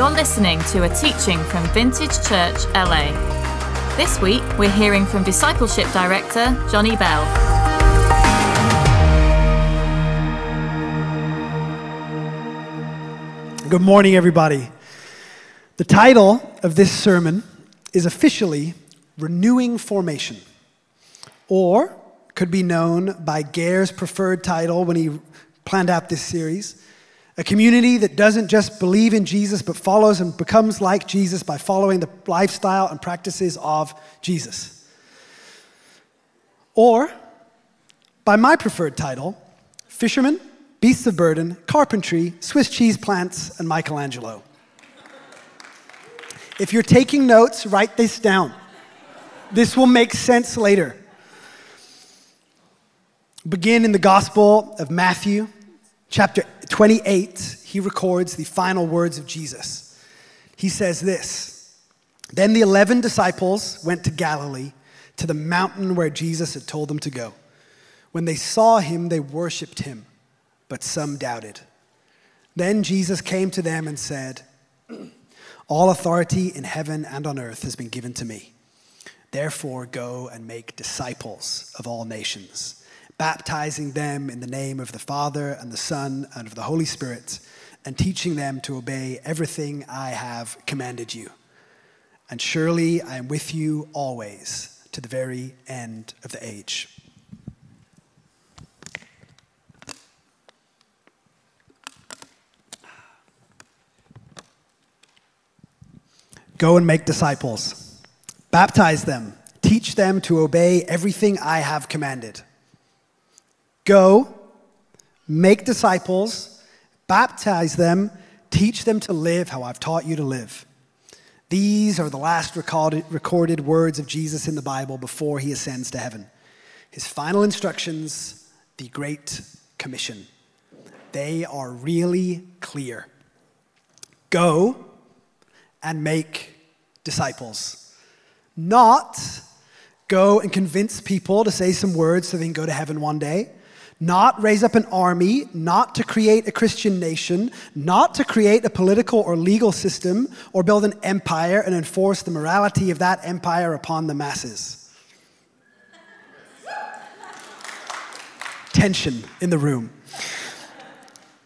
You're listening to a teaching from Vintage Church LA. This week, we're hearing from Discipleship Director Jonny Bell. Good morning, everybody. The title of this sermon is officially Renewing Formation, or could be known by Gare's preferred title when he planned out this series a community that doesn't just believe in Jesus, but follows and becomes like Jesus by following the lifestyle and practices of Jesus. Or, by my preferred title, Fishermen, Beasts of Burden, Carpentry, Swiss Cheese Plants, and Michelangelo. If you're taking notes, write this down. This will make sense later. Begin in the Gospel of Matthew, chapter 28, he records the final words of Jesus. He says this Then the 11 disciples went to Galilee, to the mountain where Jesus had told them to go. When they saw him, they worshiped him, but some doubted. Then Jesus came to them and said, All authority in heaven and on earth has been given to me. Therefore, go and make disciples of all nations baptizing them in the name of the Father and the Son and of the Holy Spirit, and teaching them to obey everything I have commanded you. And surely I am with you always to the very end of the age. Go and make disciples, baptize them, teach them to obey everything I have commanded. Go, make disciples, baptize them, teach them to live how I've taught you to live. These are the last recorded, recorded words of Jesus in the Bible before he ascends to heaven. His final instructions, the Great Commission. They are really clear. Go and make disciples. Not go and convince people to say some words so they can go to heaven one day not raise up an army, not to create a Christian nation, not to create a political or legal system or build an empire and enforce the morality of that empire upon the masses. Tension in the room.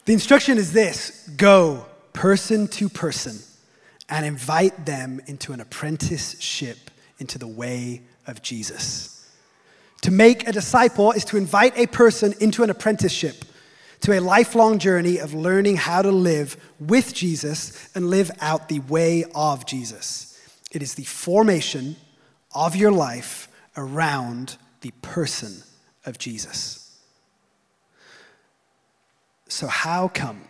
The instruction is this go person to person and invite them into an apprenticeship into the way of Jesus. To make a disciple is to invite a person into an apprenticeship, to a lifelong journey of learning how to live with Jesus and live out the way of Jesus. It is the formation of your life around the person of Jesus. So, how come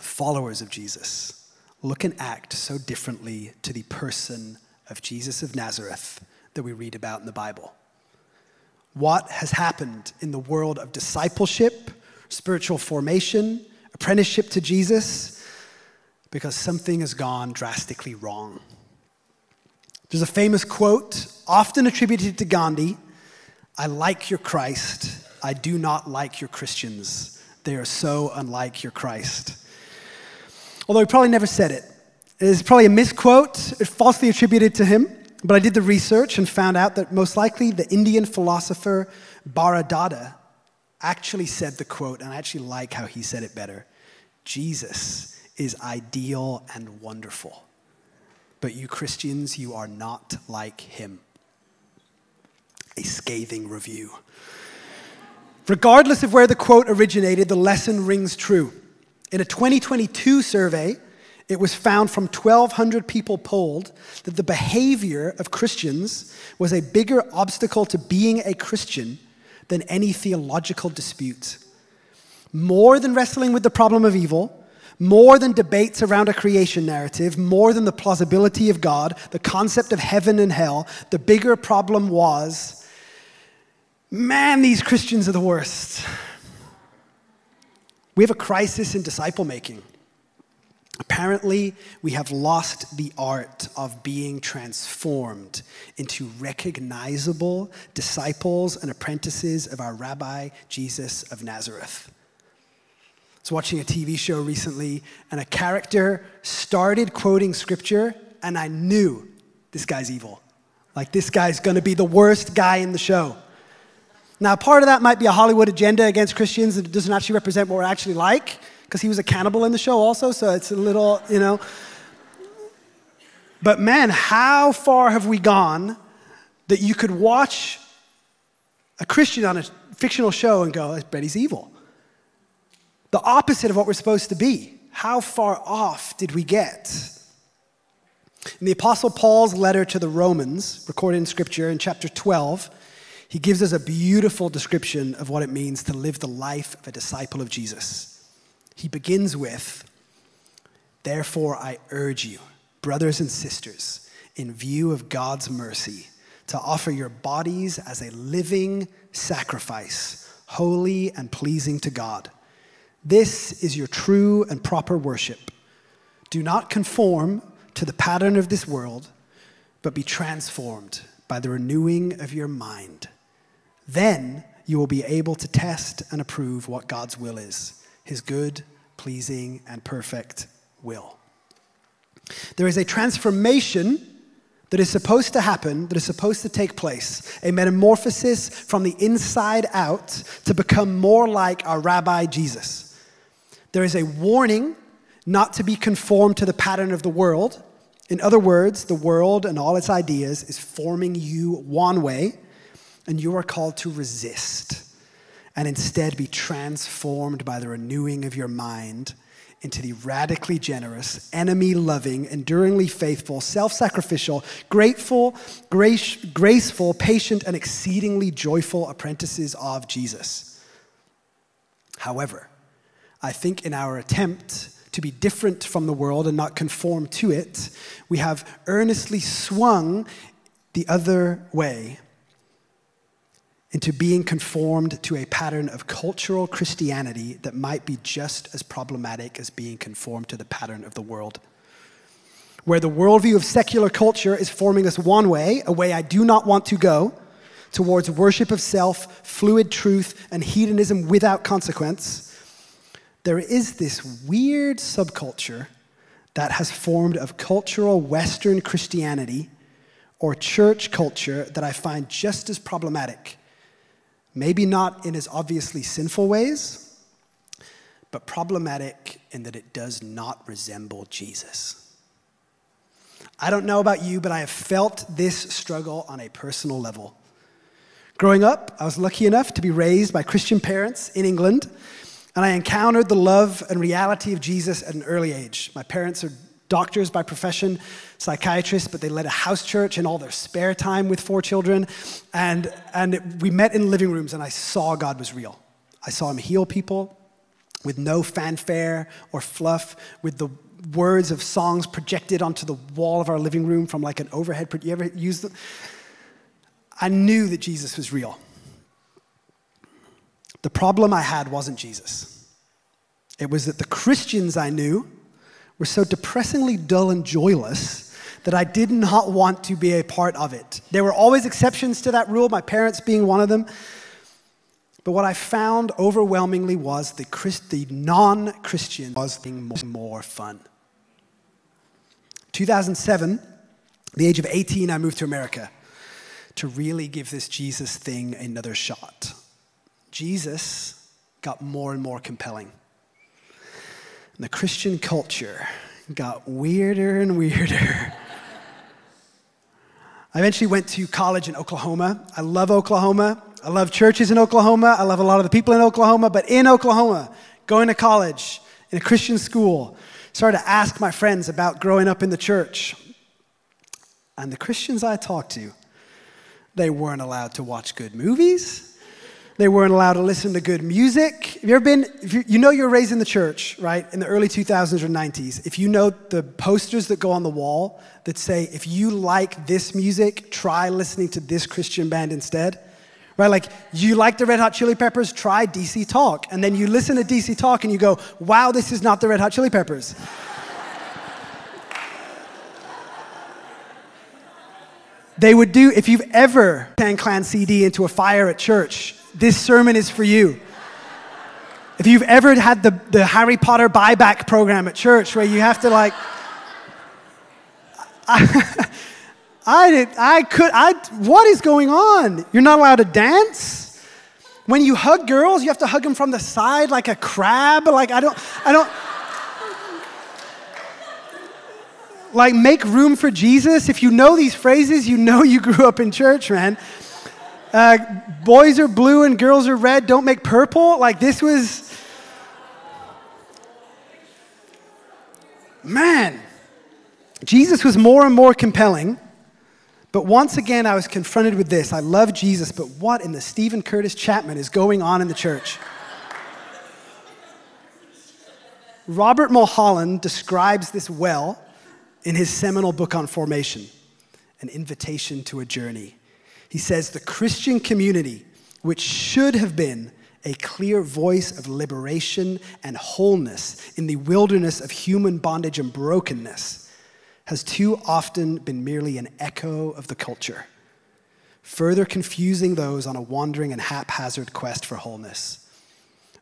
followers of Jesus look and act so differently to the person of Jesus of Nazareth that we read about in the Bible? What has happened in the world of discipleship, spiritual formation, apprenticeship to Jesus, because something has gone drastically wrong. There's a famous quote, often attributed to Gandhi I like your Christ, I do not like your Christians. They are so unlike your Christ. Although he probably never said it. It is probably a misquote, falsely attributed to him. But I did the research and found out that most likely the Indian philosopher Bharadada actually said the quote, and I actually like how he said it better Jesus is ideal and wonderful, but you Christians, you are not like him. A scathing review. Regardless of where the quote originated, the lesson rings true. In a 2022 survey, it was found from 1,200 people polled that the behavior of Christians was a bigger obstacle to being a Christian than any theological dispute. More than wrestling with the problem of evil, more than debates around a creation narrative, more than the plausibility of God, the concept of heaven and hell, the bigger problem was man, these Christians are the worst. We have a crisis in disciple making. Apparently, we have lost the art of being transformed into recognizable disciples and apprentices of our Rabbi Jesus of Nazareth. I was watching a TV show recently, and a character started quoting scripture, and I knew this guy's evil. Like, this guy's gonna be the worst guy in the show. Now, part of that might be a Hollywood agenda against Christians that doesn't actually represent what we're actually like, because he was a cannibal in the show also, so it's a little, you know. But man, how far have we gone that you could watch a Christian on a fictional show and go, I bet he's evil? The opposite of what we're supposed to be. How far off did we get? In the Apostle Paul's letter to the Romans, recorded in Scripture in chapter 12, he gives us a beautiful description of what it means to live the life of a disciple of Jesus. He begins with, Therefore, I urge you, brothers and sisters, in view of God's mercy, to offer your bodies as a living sacrifice, holy and pleasing to God. This is your true and proper worship. Do not conform to the pattern of this world, but be transformed by the renewing of your mind. Then you will be able to test and approve what God's will is his good, pleasing, and perfect will. There is a transformation that is supposed to happen, that is supposed to take place, a metamorphosis from the inside out to become more like our Rabbi Jesus. There is a warning not to be conformed to the pattern of the world. In other words, the world and all its ideas is forming you one way, and you are called to resist and instead be transformed by the renewing of your mind into the radically generous, enemy loving, enduringly faithful, self sacrificial, grateful, grace, graceful, patient, and exceedingly joyful apprentices of Jesus. However, I think in our attempt to be different from the world and not conform to it, we have earnestly swung the other way into being conformed to a pattern of cultural Christianity that might be just as problematic as being conformed to the pattern of the world. Where the worldview of secular culture is forming us one way, a way I do not want to go, towards worship of self, fluid truth, and hedonism without consequence, there is this weird subculture that has formed of cultural Western Christianity or church culture that I find just as problematic Maybe not in as obviously sinful ways, but problematic in that it does not resemble Jesus. I don't know about you, but I have felt this struggle on a personal level. Growing up, I was lucky enough to be raised by Christian parents in England, and I encountered the love and reality of Jesus at an early age. My parents are doctors by profession, psychiatrists, but they led a house church in all their spare time with four children. And, and we met in living rooms, and I saw God was real. I saw him heal people with no fanfare or fluff, with the words of songs projected onto the wall of our living room from like an overhead. You ever use them? I knew that Jesus was real. The problem I had wasn't Jesus. It was that the Christians I knew were so depressingly dull and joyless that I did not want to be a part of it. There were always exceptions to that rule, my parents being one of them. But what I found overwhelmingly was the, Christ, the non Christian was being more, more fun. 2007, the age of 18, I moved to America to really give this Jesus thing another shot. Jesus got more and more compelling. And the Christian culture got weirder and weirder. I eventually went to college in Oklahoma. I love Oklahoma. I love churches in Oklahoma. I love a lot of the people in Oklahoma. But in Oklahoma, going to college in a Christian school, started to ask my friends about growing up in the church. And the Christians I talked to, they weren't allowed to watch good movies. They weren't allowed to listen to good music. Have you ever been, you, you, know you're raised in the church, right, in the early 2000s or 90s. If you know the posters that go on the wall that say, if you like this music, try listening to this Christian band instead. Right, like you like the Red Hot Chili Peppers, try DC Talk. And then you listen to DC Talk and you go, wow, this is not the Red Hot Chili Peppers. they would do, if you've ever Tan Clan CD into a fire at church, this sermon is for you. If you've ever had the, the Harry Potter buyback program at church where you have to like, I, I, I could, I, what is going on? You're not allowed to dance? When you hug girls, you have to hug them from the side like a crab. Like, I don't, I don't, like, make room for Jesus. If you know these phrases, you know you grew up in church, man. Uh, boys are blue and girls are red, don't make purple. Like, this was, man, Jesus was more and more compelling. But once again, I was confronted with this. I love Jesus, but what in the Steven Curtis Chapman is going on in the church? Robert Mulholland describes this well in his seminal book on formation, An Invitation to a Journey. He says the Christian community, which should have been a clear voice of liberation and wholeness in the wilderness of human bondage and brokenness, has too often been merely an echo of the culture, further confusing those on a wandering and haphazard quest for wholeness.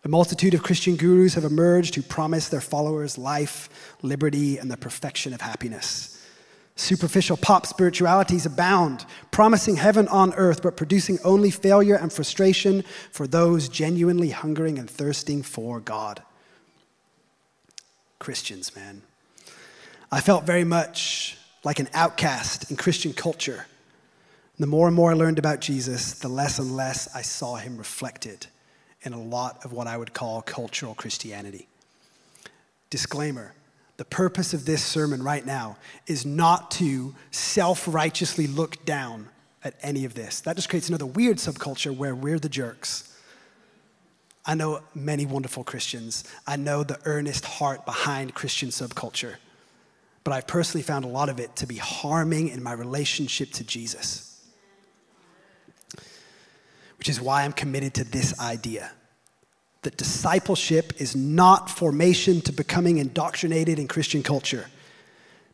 A multitude of Christian gurus have emerged who promise their followers life, liberty, and the perfection of happiness. Superficial pop spiritualities abound, promising heaven on earth, but producing only failure and frustration for those genuinely hungering and thirsting for God. Christians, man. I felt very much like an outcast in Christian culture. The more and more I learned about Jesus, the less and less I saw him reflected in a lot of what I would call cultural Christianity. Disclaimer the purpose of this sermon right now is not to self righteously look down at any of this. That just creates another weird subculture where we're the jerks. I know many wonderful Christians. I know the earnest heart behind Christian subculture. But I've personally found a lot of it to be harming in my relationship to Jesus. Which is why I'm committed to this idea that discipleship is not formation to becoming indoctrinated in Christian culture.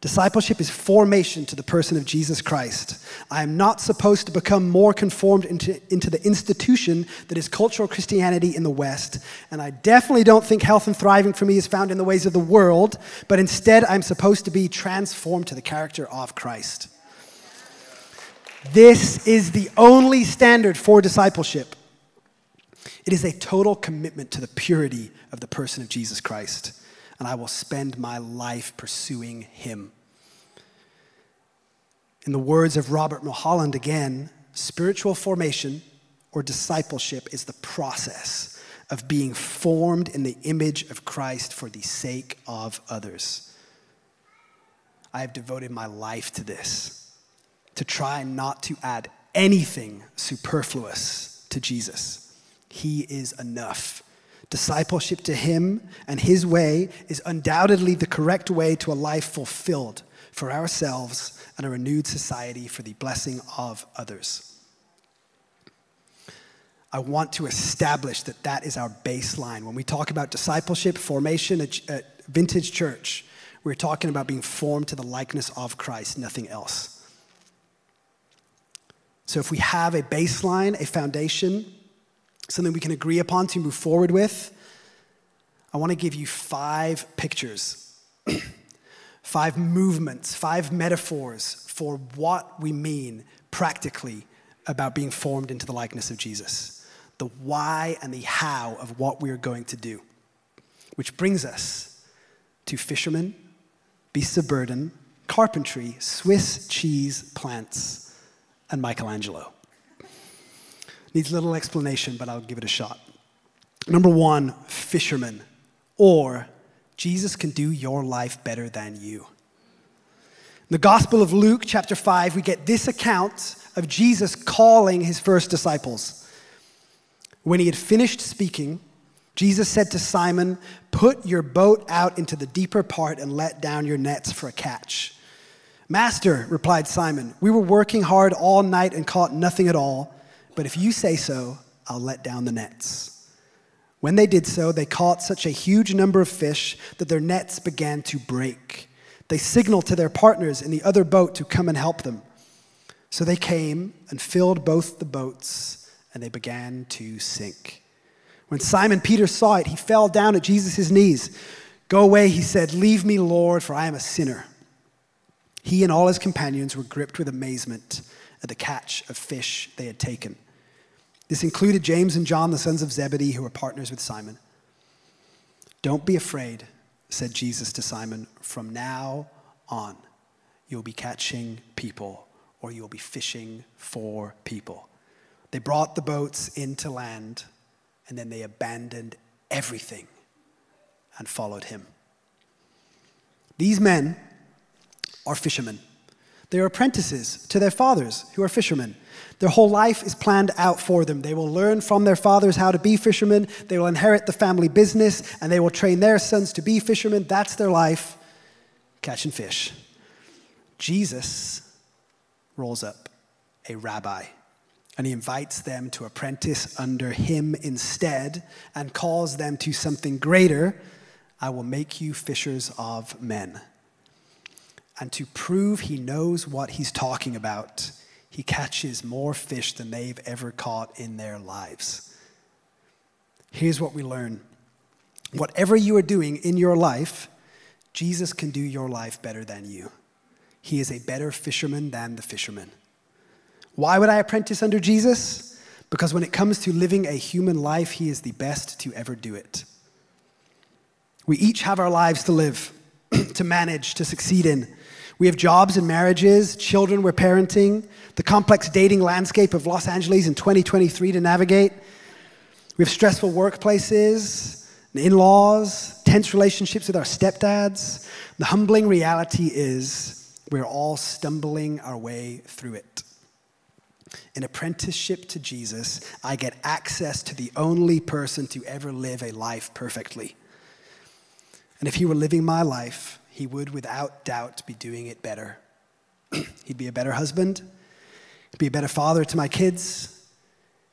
Discipleship is formation to the person of Jesus Christ. I am not supposed to become more conformed into, into the institution that is cultural Christianity in the West. And I definitely don't think health and thriving for me is found in the ways of the world, but instead I'm supposed to be transformed to the character of Christ. This is the only standard for discipleship. It is a total commitment to the purity of the person of Jesus Christ, and I will spend my life pursuing him. In the words of Robert Mulholland again, spiritual formation or discipleship is the process of being formed in the image of Christ for the sake of others. I have devoted my life to this, to try not to add anything superfluous to Jesus. He is enough. Discipleship to Him and His way is undoubtedly the correct way to a life fulfilled for ourselves and a renewed society for the blessing of others. I want to establish that that is our baseline. When we talk about discipleship, formation at, Vintage Church, we're talking about being formed to the likeness of Christ, nothing else. So if we have a baseline, a foundation, something we can agree upon to move forward with, I want to give you five pictures, five movements, five metaphors for what we mean practically about being formed into the likeness of Jesus. The why and the how of what we are going to do. Which brings us to fishermen, beasts of burden, carpentry, Swiss cheese plants, and Michelangelo. Needs a little explanation, but I'll give it a shot. Number one, fisherman, or Jesus can do your life better than you. In the Gospel of Luke, chapter 5, we get this account of Jesus calling his first disciples. When he had finished speaking, Jesus said to Simon, Put your boat out into the deeper part and let down your nets for a catch. Master, replied Simon, we were working hard all night and caught nothing at all. But if you say so, I'll let down the nets. When they did so, they caught such a huge number of fish that their nets began to break. They signaled to their partners in the other boat to come and help them. So they came and filled both the boats, and they began to sink. When Simon Peter saw it, he fell down at Jesus' knees. Go away, he said, Leave me, Lord, for I am a sinner. He and all his companions were gripped with amazement at the catch of fish they had taken. This included James and John, the sons of Zebedee, who were partners with Simon. Don't be afraid, said Jesus to Simon. From now on, you'll be catching people or you'll be fishing for people. They brought the boats into land and then they abandoned everything and followed him. These men are fishermen. They are apprentices to their fathers who are fishermen. Their whole life is planned out for them. They will learn from their fathers how to be fishermen. They will inherit the family business and they will train their sons to be fishermen. That's their life, catching fish. Jesus rolls up, a rabbi, and he invites them to apprentice under him instead and calls them to something greater. I will make you fishers of men. And to prove he knows what he's talking about, he catches more fish than they've ever caught in their lives. Here's what we learn whatever you are doing in your life, Jesus can do your life better than you. He is a better fisherman than the fisherman. Why would I apprentice under Jesus? Because when it comes to living a human life, he is the best to ever do it. We each have our lives to live, to manage, to succeed in. We have jobs and marriages, children we're parenting, the complex dating landscape of Los Angeles in 2023 to navigate. We have stressful workplaces, in laws, tense relationships with our stepdads. The humbling reality is we're all stumbling our way through it. In apprenticeship to Jesus, I get access to the only person to ever live a life perfectly. And if he were living my life, he would without doubt be doing it better. He'd be a better husband, he'd be a better father to my kids,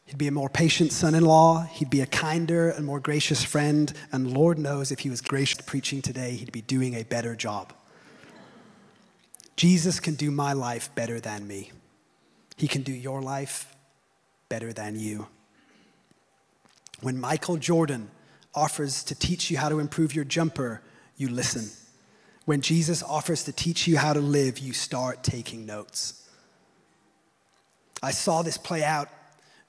he'd be a more patient son in law, he'd be a kinder and more gracious friend, and Lord knows if he was gracious preaching today, he'd be doing a better job. Jesus can do my life better than me. He can do your life better than you. When Michael Jordan offers to teach you how to improve your jumper, you listen. When Jesus offers to teach you how to live, you start taking notes. I saw this play out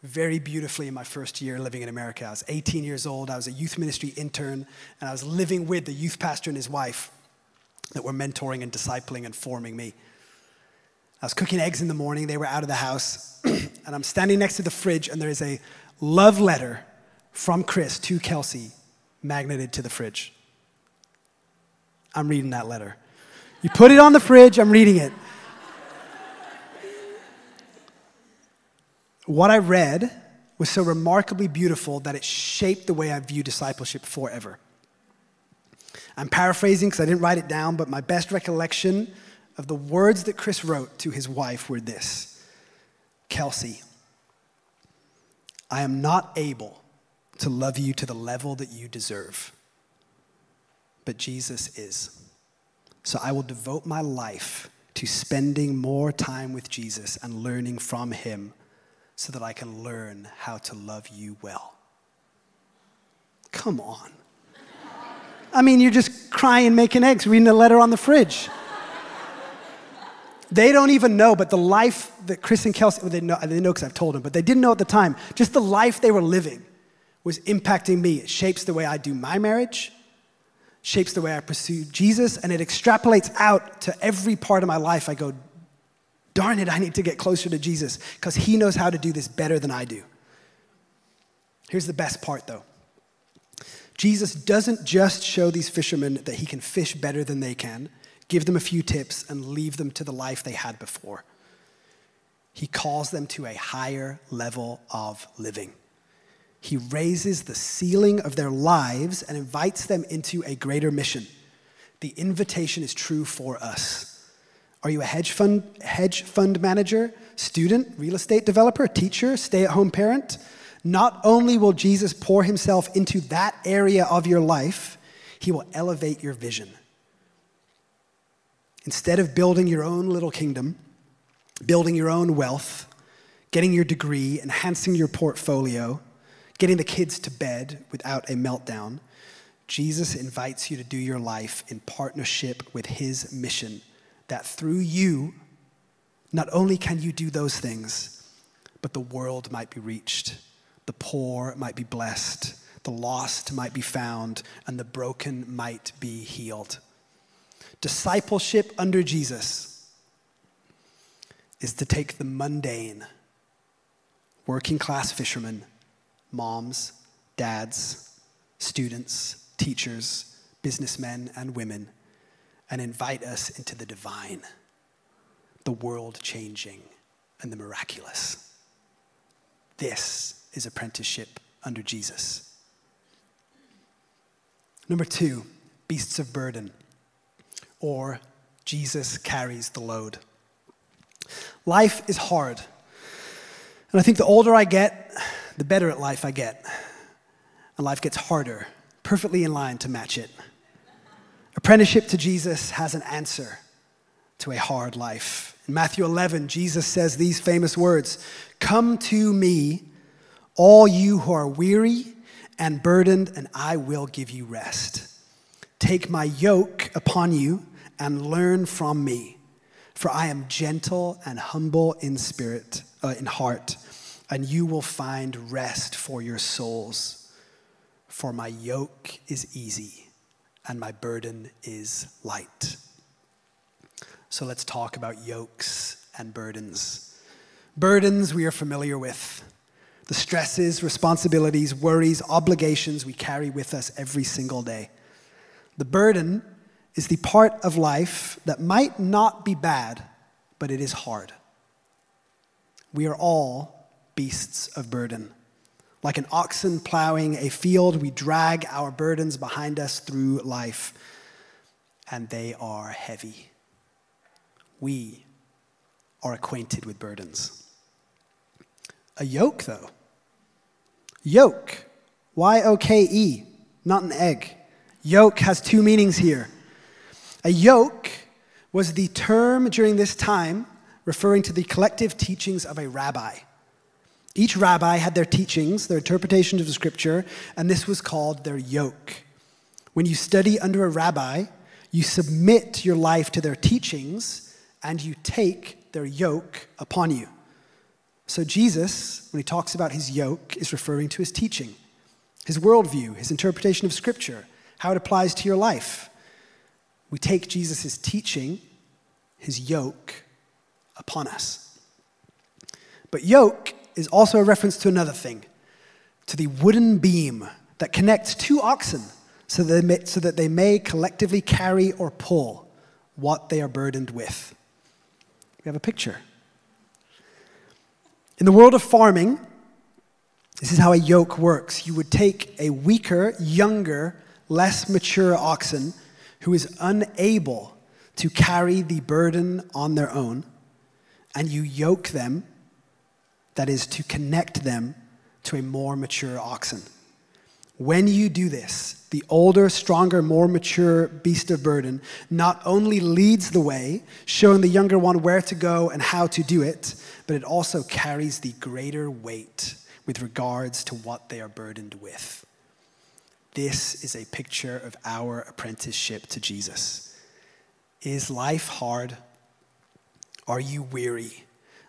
very beautifully in my first year living in America. I was 18 years old. I was a youth ministry intern, and I was living with the youth pastor and his wife that were mentoring and discipling and forming me. I was cooking eggs in the morning. They were out of the house, and I'm standing next to the fridge, and there is a love letter from Chris to Kelsey magneted to the fridge. I'm reading that letter. You put it on the fridge, I'm reading it. What I read was so remarkably beautiful that it shaped the way I view discipleship forever. I'm paraphrasing because I didn't write it down, but my best recollection of the words that Chris wrote to his wife were this Kelsey, I am not able to love you to the level that you deserve but Jesus is. So I will devote my life to spending more time with Jesus and learning from him so that I can learn how to love you well. Come on. I mean, you're just crying, making eggs, reading a letter on the fridge. they don't even know, but the life that Chris and Kelsey, well, they know, they know because I've told them, but they didn't know at the time. Just the life they were living was impacting me. It shapes the way I do my marriage, shapes the way I pursue Jesus, and it extrapolates out to every part of my life. I go, darn it, I need to get closer to Jesus because he knows how to do this better than I do. Here's the best part though Jesus doesn't just show these fishermen that he can fish better than they can, give them a few tips, and leave them to the life they had before. He calls them to a higher level of living. He raises the ceiling of their lives and invites them into a greater mission. The invitation is true for us. Are you a hedge fund, hedge fund manager, student, real estate developer, teacher, stay at home parent? Not only will Jesus pour himself into that area of your life, he will elevate your vision. Instead of building your own little kingdom, building your own wealth, getting your degree, enhancing your portfolio, getting the kids to bed without a meltdown, Jesus invites you to do your life in partnership with his mission that through you, not only can you do those things, but the world might be reached, the poor might be blessed, the lost might be found, and the broken might be healed. Discipleship under Jesus is to take the mundane, working class fishermen, moms, dads, students, teachers, businessmen, and women, and invite us into the divine, the world changing, and the miraculous. This is apprenticeship under Jesus. Number two, beasts of burden, or Jesus carries the load. Life is hard. And I think the older I get, the better at life I get. And life gets harder, perfectly in line to match it. Apprenticeship to Jesus has an answer to a hard life. In Matthew 11, Jesus says these famous words Come to me, all you who are weary and burdened, and I will give you rest. Take my yoke upon you and learn from me, for I am gentle and humble in spirit, uh, in heart, and you will find rest for your souls. For my yoke is easy and my burden is light. So let's talk about yokes and burdens. Burdens we are familiar with the stresses, responsibilities, worries, obligations we carry with us every single day. The burden is the part of life that might not be bad, but it is hard. We are all beasts of burden. Like an oxen plowing a field, we drag our burdens behind us through life, and they are heavy. We are acquainted with burdens. A yoke, though. Yoke. Y O K E, not an egg. Yoke has two meanings here. A yoke was the term during this time referring to the collective teachings of a rabbi. Each rabbi had their teachings, their interpretation of the scripture, and this was called their yoke. When you study under a rabbi, you submit your life to their teachings and you take their yoke upon you. So, Jesus, when he talks about his yoke, is referring to his teaching, his worldview, his interpretation of Scripture, how it applies to your life. We take Jesus' teaching, his yoke, upon us. But yoke is also a reference to another thing, to the wooden beam that connects two oxen so that they may, so that they may collectively carry or pull what they are burdened with. We have a picture. In the world of farming, this is how a yoke works. You would take a weaker, younger, less mature oxen who is unable to carry the burden on their own, and you yoke them, that is, to connect them to a more mature oxen. When you do this, the older, stronger, more mature beast of burden not only leads the way, showing the younger one where to go and how to do it, but it also carries the greater weight with regards to what they are burdened with. This is a picture of our apprenticeship to Jesus. Is life hard? Are you weary?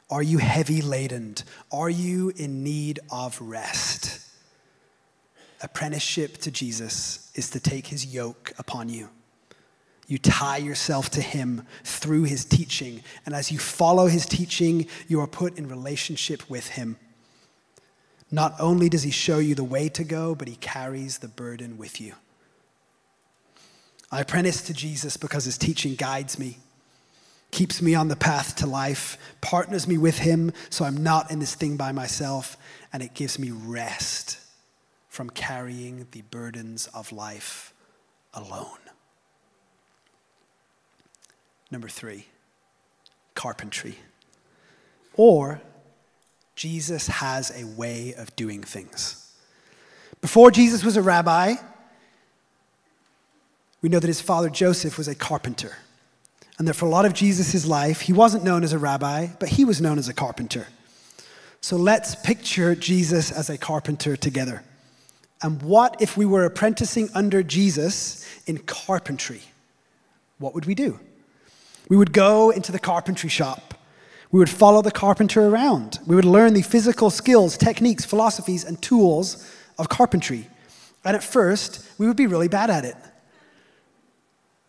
Are you heavy laden? Are you in need of rest? Apprenticeship to Jesus is to take his yoke upon you. You tie yourself to him through his teaching. And as you follow his teaching, you are put in relationship with him. Not only does he show you the way to go, but he carries the burden with you. I apprentice to Jesus because his teaching guides me, keeps me on the path to life, partners me with him so I'm not in this thing by myself, and it gives me rest from carrying the burdens of life alone. Number three, carpentry. Or Jesus has a way of doing things. Before Jesus was a rabbi, we know that his father Joseph was a carpenter. And that for a lot of Jesus' life, he wasn't known as a rabbi, but he was known as a carpenter. So let's picture Jesus as a carpenter together. And what if we were apprenticing under Jesus in carpentry? What would we do? We would go into the carpentry shop. We would follow the carpenter around. We would learn the physical skills, techniques, philosophies, and tools of carpentry. And at first, we would be really bad at it.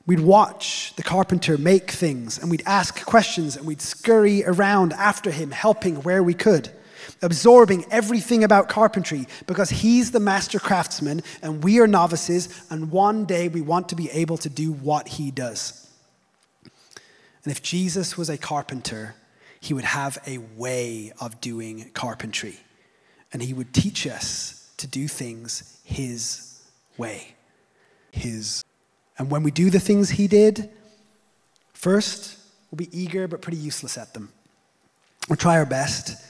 We'd watch the carpenter make things, and we'd ask questions, and we'd scurry around after him, helping where we could absorbing everything about carpentry because he's the master craftsman and we are novices, and one day we want to be able to do what he does. And if Jesus was a carpenter, he would have a way of doing carpentry, and he would teach us to do things his way. His. And when we do the things he did, first, we'll be eager but pretty useless at them. We'll try our best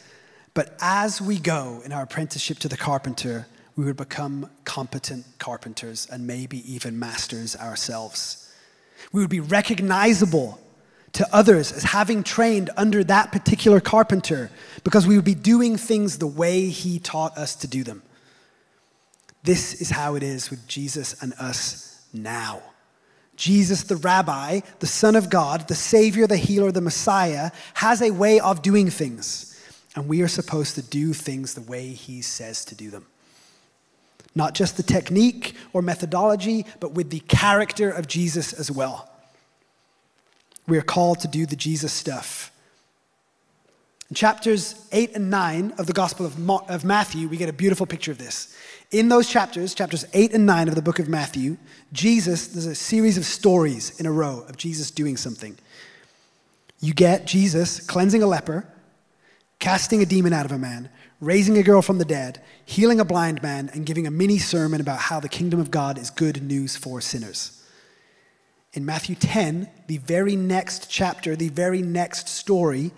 but as we go in our apprenticeship to the carpenter, we would become competent carpenters and maybe even masters ourselves. We would be recognizable to others as having trained under that particular carpenter because we would be doing things the way he taught us to do them. This is how it is with Jesus and us now. Jesus, the rabbi, the Son of God, the Savior, the healer, the Messiah, has a way of doing things. And we are supposed to do things the way He says to do them. Not just the technique or methodology, but with the character of Jesus as well. We are called to do the Jesus stuff. In chapters 8 and 9 of the Gospel of, of Matthew, we get a beautiful picture of this. In those chapters, chapters 8 and 9 of the book of Matthew, Jesus, there's a series of stories in a row of Jesus doing something. You get Jesus cleansing a leper, casting a demon out of a man, raising a girl from the dead, healing a blind man, and giving a mini sermon about how the kingdom of God is good news for sinners. In Matthew 10, the very next chapter, the very next story,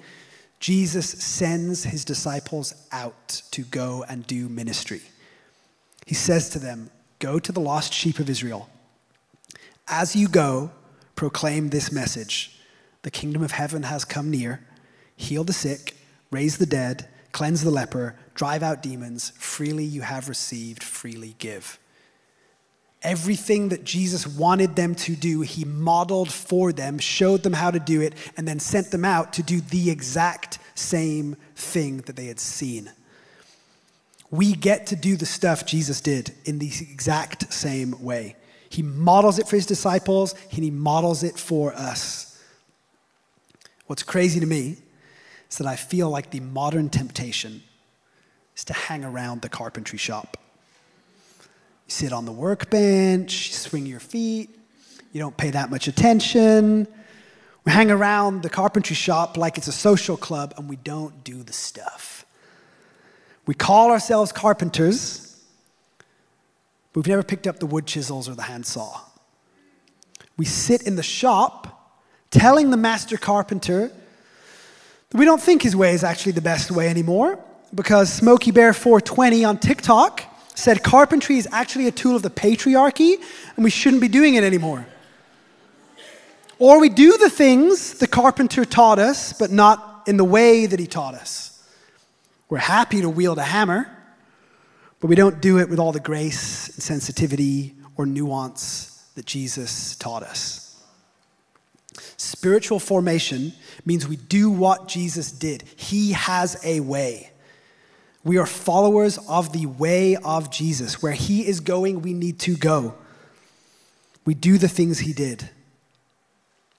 Jesus sends his disciples out to go and do ministry. He says to them, Go to the lost sheep of Israel. As you go, proclaim this message The kingdom of heaven has come near. Heal the sick raise the dead, cleanse the leper, drive out demons. Freely you have received, freely give. Everything that Jesus wanted them to do, he modeled for them, showed them how to do it, and then sent them out to do the exact same thing that they had seen. We get to do the stuff Jesus did in the exact same way. He models it for his disciples, and he models it for us. What's crazy to me is that I feel like the modern temptation is to hang around the carpentry shop. You sit on the workbench, you swing your feet, you don't pay that much attention. We hang around the carpentry shop like it's a social club and we don't do the stuff. We call ourselves carpenters, but we've never picked up the wood chisels or the handsaw. We sit in the shop telling the master carpenter that we don't think his way is actually the best way anymore because Smokey Bear 420 on TikTok said carpentry is actually a tool of the patriarchy and we shouldn't be doing it anymore. Or we do the things the carpenter taught us, but not in the way that he taught us. We're happy to wield a hammer, but we don't do it with all the grace and sensitivity or nuance that Jesus taught us. Spiritual formation means we do what Jesus did. He has a way. We are followers of the way of Jesus. Where he is going, we need to go. We do the things he did.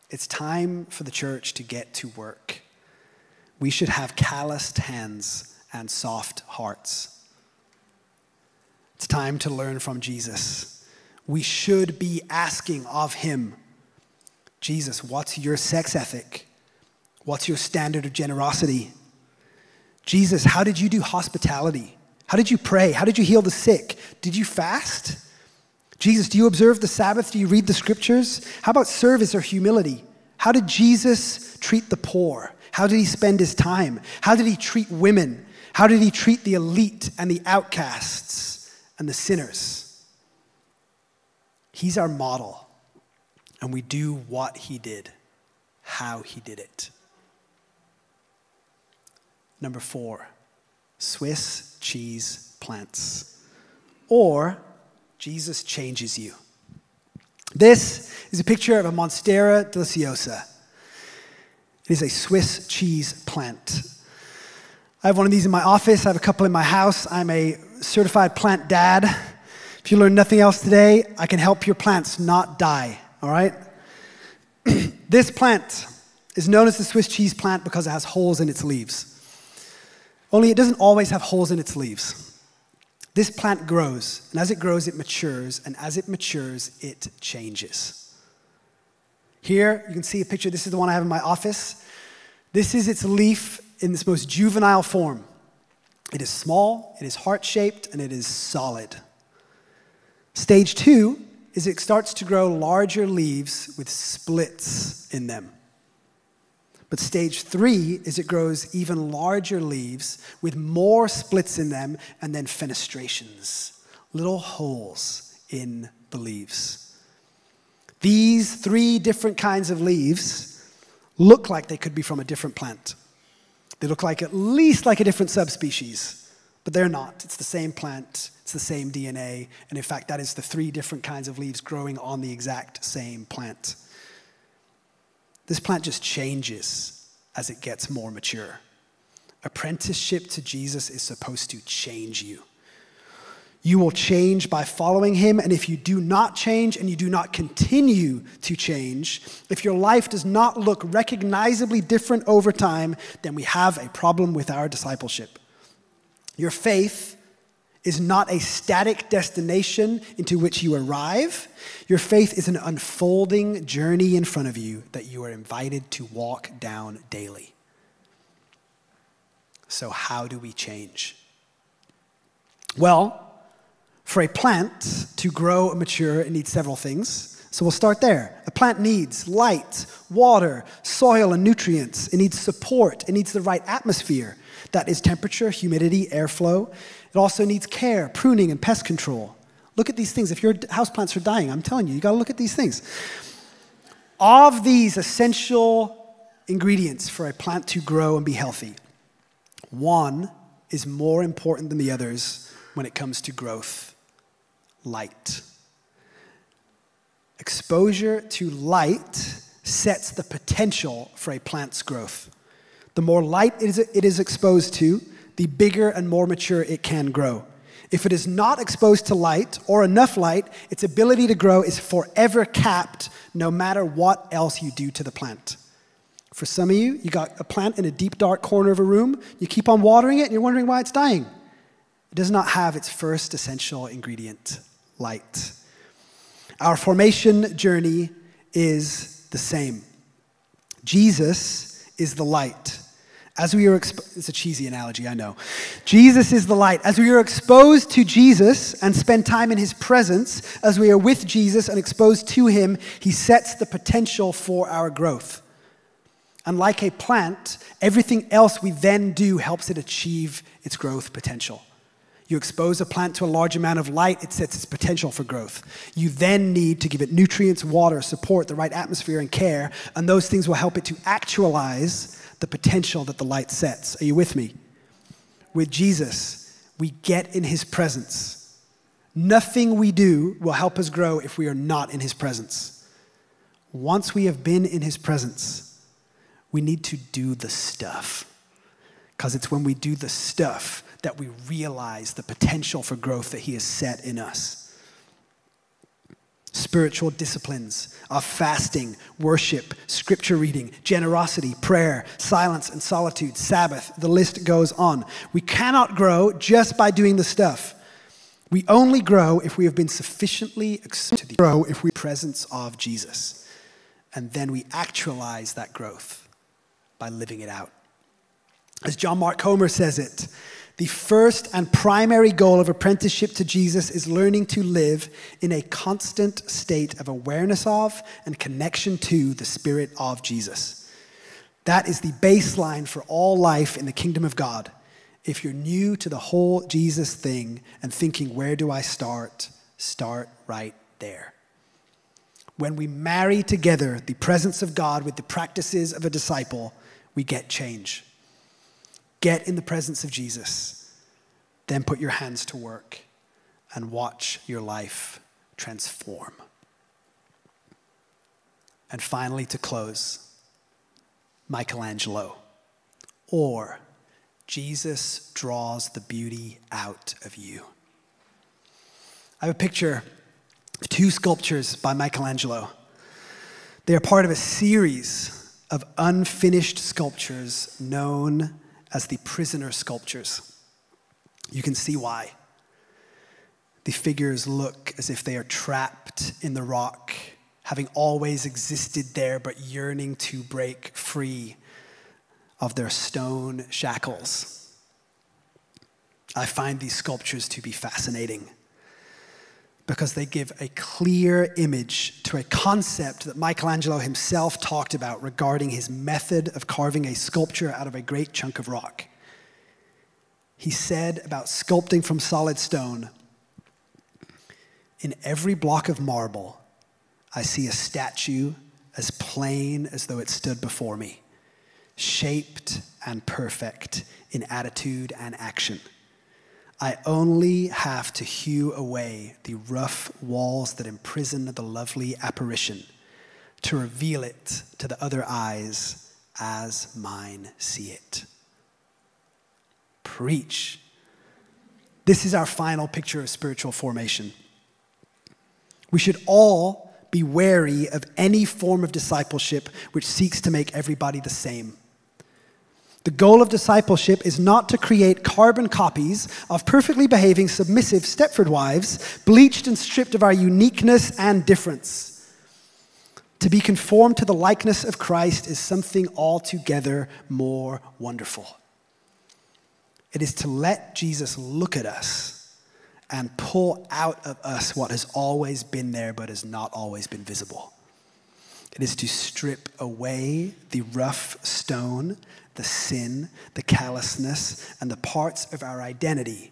It's time for the church to get to work. We should have calloused hands and soft hearts. It's time to learn from Jesus. We should be asking of him Jesus, what's your sex ethic? What's your standard of generosity? Jesus, how did you do hospitality? How did you pray? How did you heal the sick? Did you fast? Jesus, do you observe the Sabbath? Do you read the scriptures? How about service or humility? How did Jesus treat the poor? How did he spend his time? How did he treat women? How did he treat the elite and the outcasts and the sinners? He's our model, and we do what he did, how he did it. Number four, Swiss cheese plants, or Jesus changes you. This is a picture of a Monstera deliciosa. It is a Swiss cheese plant. I have one of these in my office. I have a couple in my house. I'm a certified plant dad. If you learn nothing else today, I can help your plants not die, all right? this plant is known as the Swiss cheese plant because it has holes in its leaves. Only it doesn't always have holes in its leaves. This plant grows, and as it grows, it matures, and as it matures, it changes. Here, you can see a picture. This is the one I have in my office. This is its leaf in its most juvenile form. It is small, it is heart shaped, and it is solid. Stage two is it starts to grow larger leaves with splits in them. But stage three is it grows even larger leaves with more splits in them and then fenestrations, little holes in the leaves. These three different kinds of leaves look like they could be from a different plant. They look like at least like a different subspecies, but they're not. It's the same plant, it's the same DNA, and in fact, that is the three different kinds of leaves growing on the exact same plant. This plant just changes as it gets more mature. Apprenticeship to Jesus is supposed to change you. You will change by following him, and if you do not change and you do not continue to change, if your life does not look recognizably different over time, then we have a problem with our discipleship. Your faith is not a static destination into which you arrive. Your faith is an unfolding journey in front of you that you are invited to walk down daily. So, how do we change? Well, for a plant to grow and mature, it needs several things. So we'll start there. A plant needs light, water, soil, and nutrients. It needs support. It needs the right atmosphere. That is temperature, humidity, airflow. It also needs care, pruning, and pest control. Look at these things. If your houseplants are dying, I'm telling you, you got to look at these things. Of these essential ingredients for a plant to grow and be healthy, one is more important than the others when it comes to growth light. Exposure to light sets the potential for a plant's growth. The more light it is, exposed to, the bigger and more mature it can grow. If it is not exposed to light or enough light, its ability to grow is forever capped no matter what else you do to the plant. For some of you, you got a plant in a deep, dark corner of a room, you keep on watering it, and you're wondering why it's dying. It does not have its first essential ingredient, light. Our formation journey is the same. Jesus is the light. As we are, exp- it's a cheesy analogy, I know. Jesus is the light. As we are exposed to Jesus and spend time in his presence, as we are with Jesus and exposed to him, he sets the potential for our growth. And like a plant, everything else we then do helps it achieve its growth potential. You expose a plant to a large amount of light, it sets its potential for growth. You then need to give it nutrients, water, support, the right atmosphere, and care, and those things will help it to actualize the potential that the light sets. Are you with me? With Jesus, we get in his presence. Nothing we do will help us grow if we are not in his presence. Once we have been in his presence, we need to do the stuff. Because it's when we do the stuff that we realize the potential for growth that He has set in us. Spiritual disciplines of fasting, worship, scripture reading, generosity, prayer, silence and solitude, Sabbath, the list goes on. We cannot grow just by doing the stuff. We only grow if we have been sufficiently to grow if we presence of Jesus. And then we actualize that growth by living it out. As John Mark Comer says it, the first and primary goal of apprenticeship to Jesus is learning to live in a constant state of awareness of and connection to the Spirit of Jesus. That is the baseline for all life in the kingdom of God. If you're new to the whole Jesus thing and thinking, where do I start? Start right there. When we marry together the presence of God with the practices of a disciple, we get change. Get in the presence of Jesus. Then put your hands to work and watch your life transform. And finally, to close, Michelangelo, or Jesus draws the beauty out of you. I have a picture of two sculptures by Michelangelo. They are part of a series of unfinished sculptures known as the prisoner sculptures. You can see why. The figures look as if they are trapped in the rock, having always existed there but yearning to break free of their stone shackles. I find these sculptures to be fascinating because they give a clear image to a concept that Michelangelo himself talked about regarding his method of carving a sculpture out of a great chunk of rock. He said about sculpting from solid stone In every block of marble, I see a statue as plain as though it stood before me, shaped and perfect in attitude and action. I only have to hew away the rough walls that imprison the lovely apparition to reveal it to the other eyes as mine see it. Preach. This is our final picture of spiritual formation. We should all be wary of any form of discipleship which seeks to make everybody the same. The goal of discipleship is not to create carbon copies of perfectly behaving, submissive Stepford wives, bleached and stripped of our uniqueness and difference. To be conformed to the likeness of Christ is something altogether more wonderful. It is to let Jesus look at us and pull out of us what has always been there but has not always been visible. It is to strip away the rough stone, the sin, the callousness, and the parts of our identity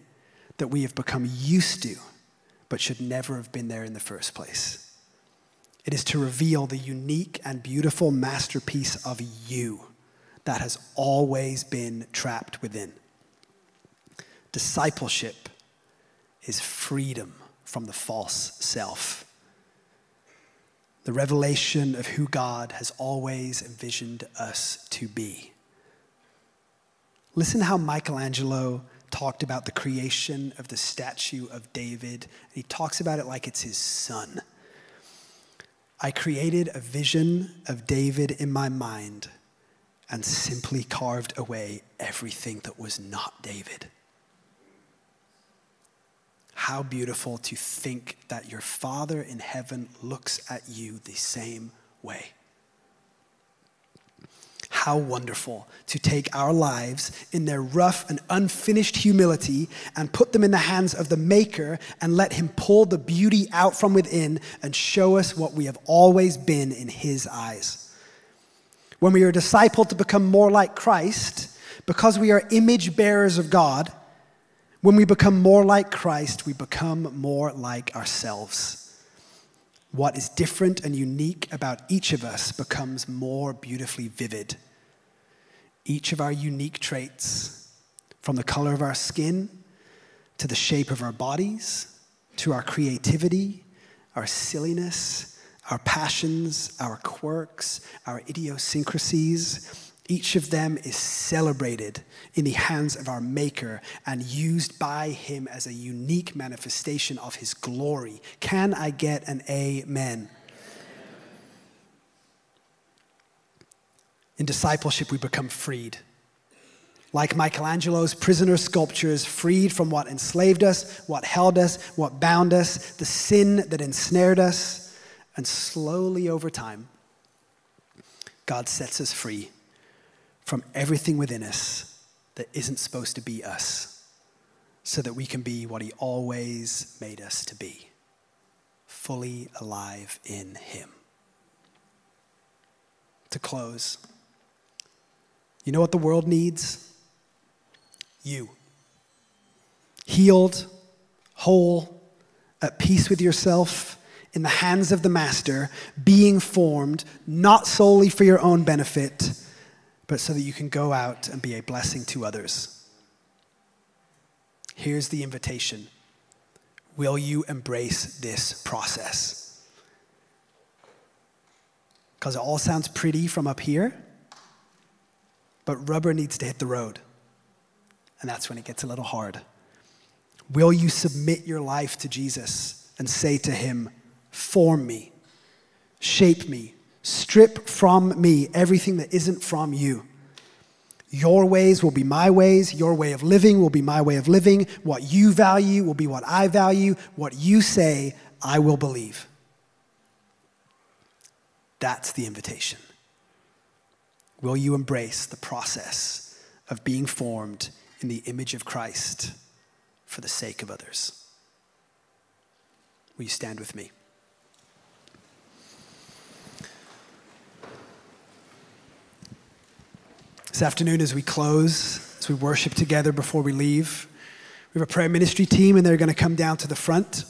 that we have become used to but should never have been there in the first place. It is to reveal the unique and beautiful masterpiece of you that has always been trapped within. Discipleship is freedom from the false self the revelation of who God has always envisioned us to be. Listen how Michelangelo talked about the creation of the statue of David. He talks about it like it's his son. I created a vision of David in my mind and simply carved away everything that was not David. How beautiful to think that your Father in heaven looks at you the same way. How wonderful to take our lives in their rough and unfinished humility and put them in the hands of the Maker and let Him pull the beauty out from within and show us what we have always been in His eyes. When we are discipled to become more like Christ, because we are image bearers of God, when we become more like Christ, we become more like ourselves. What is different and unique about each of us becomes more beautifully vivid. Each of our unique traits, from the color of our skin to the shape of our bodies, to our creativity, our silliness, our passions, our quirks, our idiosyncrasies, each of them is celebrated in the hands of our Maker and used by Him as a unique manifestation of His glory. Can I get an amen? In discipleship, we become freed. Like Michelangelo's prisoner sculptures, freed from what enslaved us, what held us, what bound us, the sin that ensnared us. And slowly over time, God sets us free from everything within us that isn't supposed to be us so that we can be what He always made us to be fully alive in Him. To close, you know what the world needs? You. Healed, whole, at peace with yourself, in the hands of the Master, being formed not solely for your own benefit but so that you can go out and be a blessing to others. Here's the invitation Will you embrace this process? Because it all sounds pretty from up here, but rubber needs to hit the road. And that's when it gets a little hard. Will you submit your life to Jesus and say to him, Form me, shape me, strip from me everything that isn't from you? Your ways will be my ways. Your way of living will be my way of living. What you value will be what I value. What you say, I will believe. That's the invitation. Will you embrace the process of being formed in the image of Christ for the sake of others? Will you stand with me? This afternoon, as we close, as we worship together before we leave, we have a prayer ministry team, and they're going to come down to the front.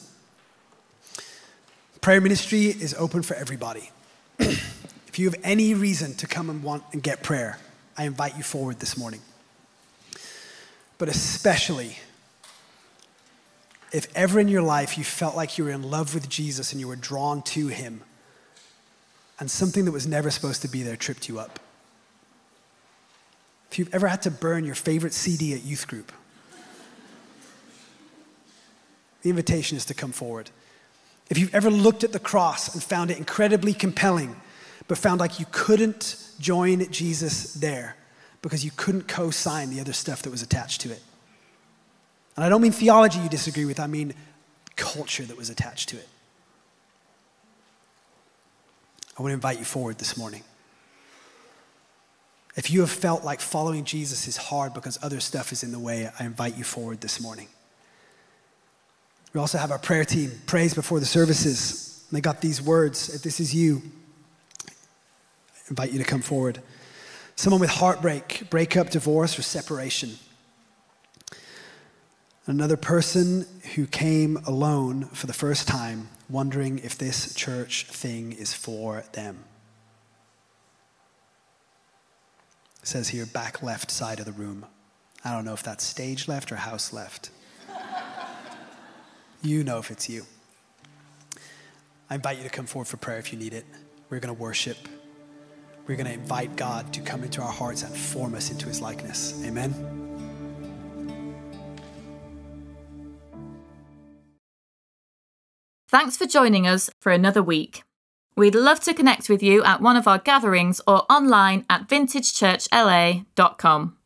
Prayer ministry is open for everybody. if you have any reason to come and want and get prayer, I invite you forward this morning. But especially if ever in your life you felt like you were in love with Jesus and you were drawn to him, and something that was never supposed to be there tripped you up if you've ever had to burn your favorite CD at youth group, the invitation is to come forward. If you've ever looked at the cross and found it incredibly compelling, but found like you couldn't join Jesus there because you couldn't co sign the other stuff that was attached to it. And I don't mean theology you disagree with, I mean culture that was attached to it. I want to invite you forward this morning. If you have felt like following Jesus is hard because other stuff is in the way, I invite you forward this morning. We also have our prayer team, prays before the services. And They got these words. If this is you, I invite you to come forward. Someone with heartbreak, breakup, divorce, or separation. Another person who came alone for the first time, wondering if this church thing is for them. It says here, back left side of the room. I don't know if that's stage left or house left. you know if it's you. I invite you to come forward for prayer if you need it. We're going to worship. We're going to invite God to come into our hearts and form us into his likeness. Amen. Thanks for joining us for another week. We'd love to connect with you at one of our gatherings or online at vintagechurchla.com.